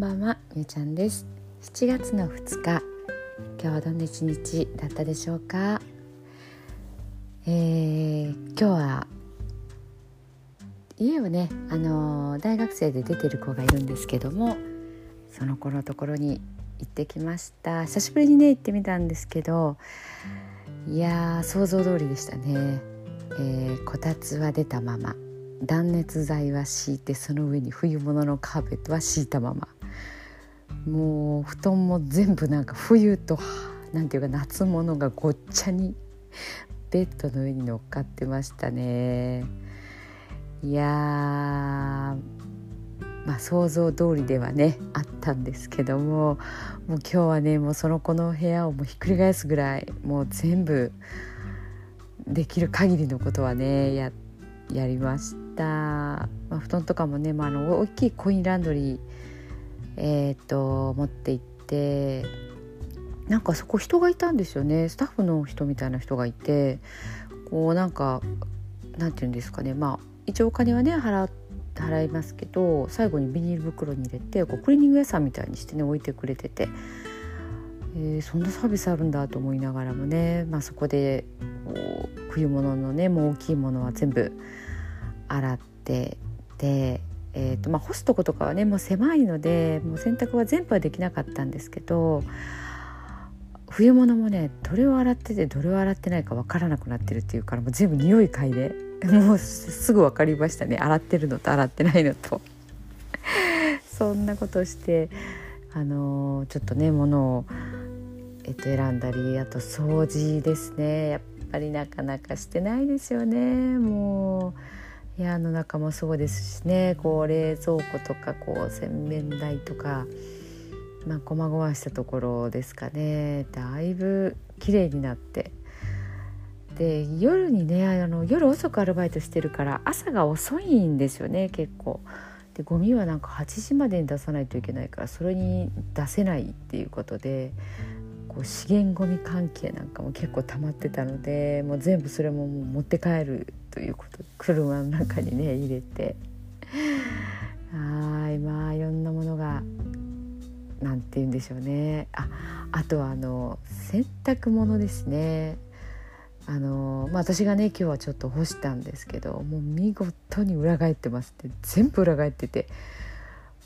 んばんはみゆちゃんです。7月の2日今日はどんな一日だったでしょうか？えー、今日は家をねあの、大学生で出てる子がいるんですけどもその子のところに行ってきました。久しぶりにね行ってみたんですけどいや想像通りでしたね、えー、こたつは出たまま断熱材は敷いてその上に冬物のカーペットは敷いたまま。もう布団も全部なんか冬となんていうか夏物がごっちゃにベッドの上に乗っかってましたね。いやまあ想像通りではねあったんですけどももう今日はねもうその子の部屋をもうひっくり返すぐらいもう全部できる限りのことはねややりました、まあ、布団とかもね、まあ、あの大きいコインランドリー、えーと、持って行ってなんかそこ人がいたんですよね。スタッフの人みたいな人がいてこうなんかなんて言うんですかね。まあ一応お金はね払払いますけど最後にビニール袋に入れてこうクリーニング屋さんみたいにしてね置いてくれてて、えー、そんなサービスあるんだと思いながらもね、まあ、そこでこう冬物のねもう大きいものは全部洗ってで、えーとまあ、干すとことかはねもう狭いのでもう洗濯は全部はできなかったんですけど冬物もねどれを洗っててどれを洗ってないか分からなくなってるっていうからもう全部匂い嗅いでもうすぐ分かりましたね。洗ってるのと洗ってないのと。そんなことしてあのー、ちょっとね物を、えっと、選んだりあと掃除ですね。やっぱりなかなかしてないですよね。もう。部屋の中もそうですしねこう冷蔵庫とかこう洗面台とかまあ細々したところですかねだいぶ綺麗になってで夜にねあの夜遅くアルバイトしてるから朝が遅いんですよね結構。でゴミはなんか8時までに出さないといけないからそれに出せないっていうことでこう資源ごみ関係なんかも結構溜まってたのでもう全部それももう持って帰るということ車の中にね入れて。はいまあいろんなものがなんて言うんでしょうね。ああとはあの洗濯物ですね。あのまあ、私がね今日はちょっと干したんですけどもう見事に裏返ってますって全部裏返ってて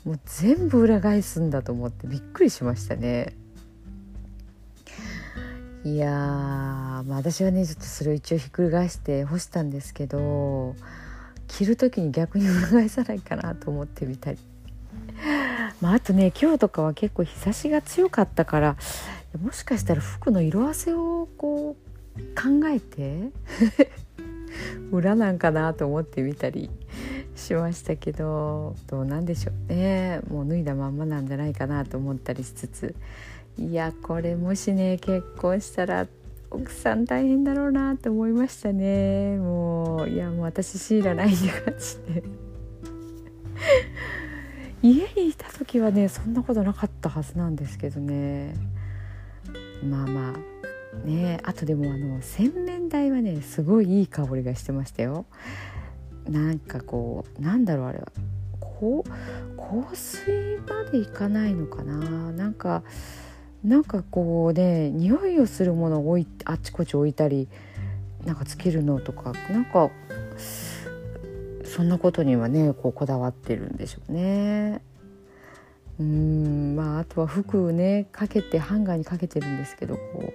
もう全部裏返すんだと思ってびっくりしましたね。いやまあ、私はねちょっとそれを一応ひっくり返して干したんですけど着る時に逆に裏返さないかなと思ってみたり、まあ、あとね今日とかは結構日差しが強かったからもしかしたら服の色あせをこう考えて 裏なんかなと思ってみたり。しましたけどどうなんでしょうね。もう脱いだまんまなんじゃないかなと思ったりしつつ。いやこれもしね結婚したら奥さん大変だろうなって思いましたね。もういやもう私強いらないって感じで。家にいた時はねそんなことなかったはずなんですけどね。まあまあ。ねあとでもあの洗面台はねすごいいい香りがしてましたよ。なんかこうなんだろうあれはこ香水までいかないのかななんかなんかこうね匂いをするものを置いあっちこっち置いたりなんかつけるのとかなんかそんなことにはねこうこだわってるんでしょうね。うんまああとは服ねかけてハンガーにかけてるんですけどこ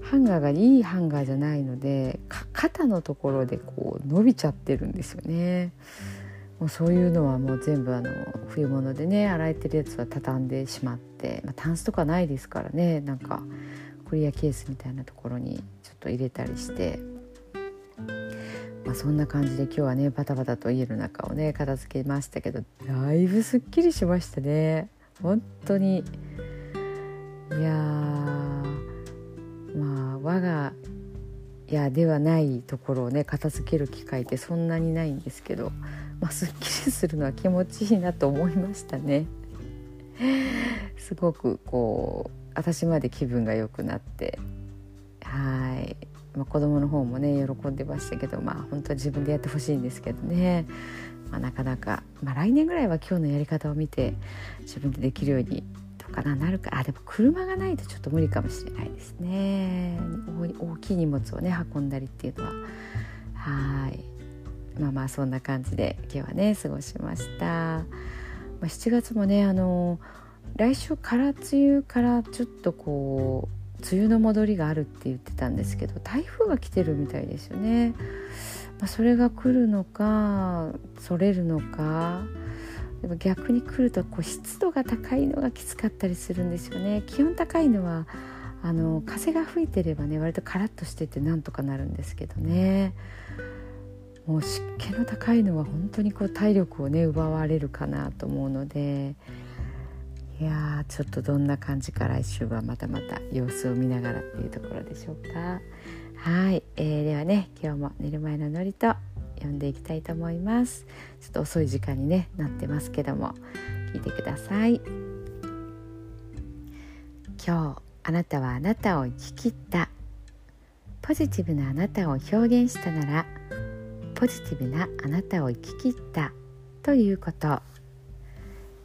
うハンガーがいいハンガーじゃないので肩のところでこう伸びちゃってるんですよね。もうそういうのはもう全部あの冬物でね洗えてるやつは畳んでしまって、まあ、タンスとかないですからねなんかクリアケースみたいなところにちょっと入れたりして、そんな感じで今日はねバタバタと家の中をね片付けましたけどだいぶすっきりしましたね。本当に。いやまあ我が家ではないところをね片付ける機会ってそんなにないんですけどまあ、すっきりするのは気持ちいいなと思いましたね。すごくこう私まで気分が良くなってはい、まあ、子供の方もね喜んでましたけどまあ本当は自分でやってほしいんですけどね。まあ、なかなか、まあ、来年ぐらいは今日のやり方を見て自分でできるようにとかななるか。あでも車がないとちょっと無理かもしれないですね。大きい荷物をね運んだりっていうのは。はい。まあまあそんな感じで今日はね過ごしました、まあ、7月もねあの来週から梅雨からちょっとこう梅雨の戻りがあるって言ってたんですけど台風が来てるみたいですよね、まあ、それが来るのかそれるのかでも逆に来るとこう湿度が高いのがきつかったりするんですよね。気温高いのはあの風が吹いてればね割とカラッとしててなんとかなるんですけどね。もう湿気の高いのは本当にこう体力をね奪われるかなと思うのでいやちょっとどんな感じか来週はまたまた様子を見ながらっていうところでしょうか。はい、えー、ではね今日も寝る前のノリと読んでいきたいと思います。ちょっと遅い時間に、ね、なってますけども聞いてください。今日あなたはあなたを生き切った。ポジティブなあなたを表現したならポジティブなあなたを生き切った。ということ。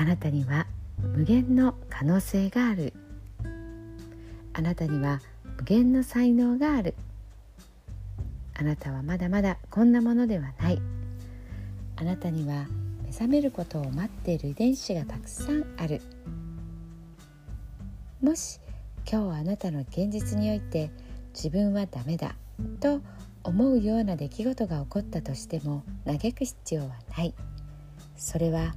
あなたには無限の可能性がある。あなたには無限の才能がある。あなたはまだまだこんなものではない。あなたには目覚めることを待っている遺伝子がたくさんある。もし今日あなたの現実において自分はダメだと思うような出来事が起こったとしても嘆く必要はない。それは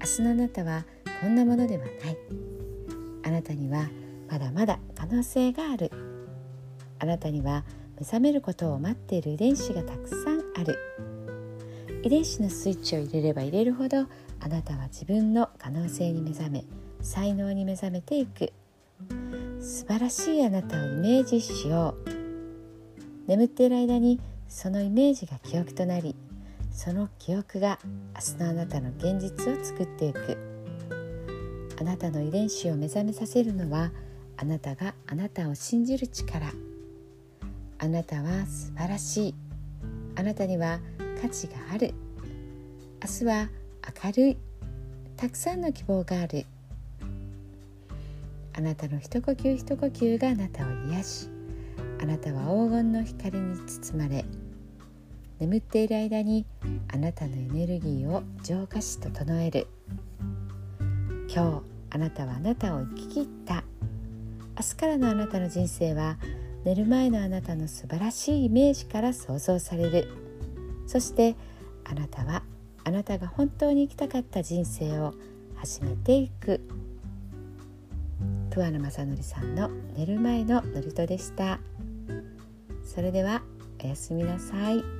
明日のあなたはこんなものではない。あなたにはまだまだ可能性がある。あなたには目覚めることを待っている遺伝子がたくさんある。遺伝子のスイッチを入れれば入れるほどあなたは自分の可能性に目覚め才能に目覚めていく。素晴らしいあなたをイメージしよう。眠っている間にそのイメージが記憶となりその記憶が明日のあなたの現実を作っていく。あなたの遺伝子を目覚めさせるのはあなたがあなたを信じる力。あなたは素晴らしい。あなたには価値がある。明日は明るい。たくさんの希望がある。あなたの一呼吸一呼吸があなたを癒しあなたは黄金の光に包まれ眠っている間にあなたのエネルギーを浄化し整える。今日あなたはあなたを生き切った。明日からのあなたの人生は寝る前のあなたの素晴らしいイメージから想像される。そしてあなたはあなたが本当に生きたかった人生を始めていく。桑名正則さんの寝る前の祝詞でした。それではおやすみなさい。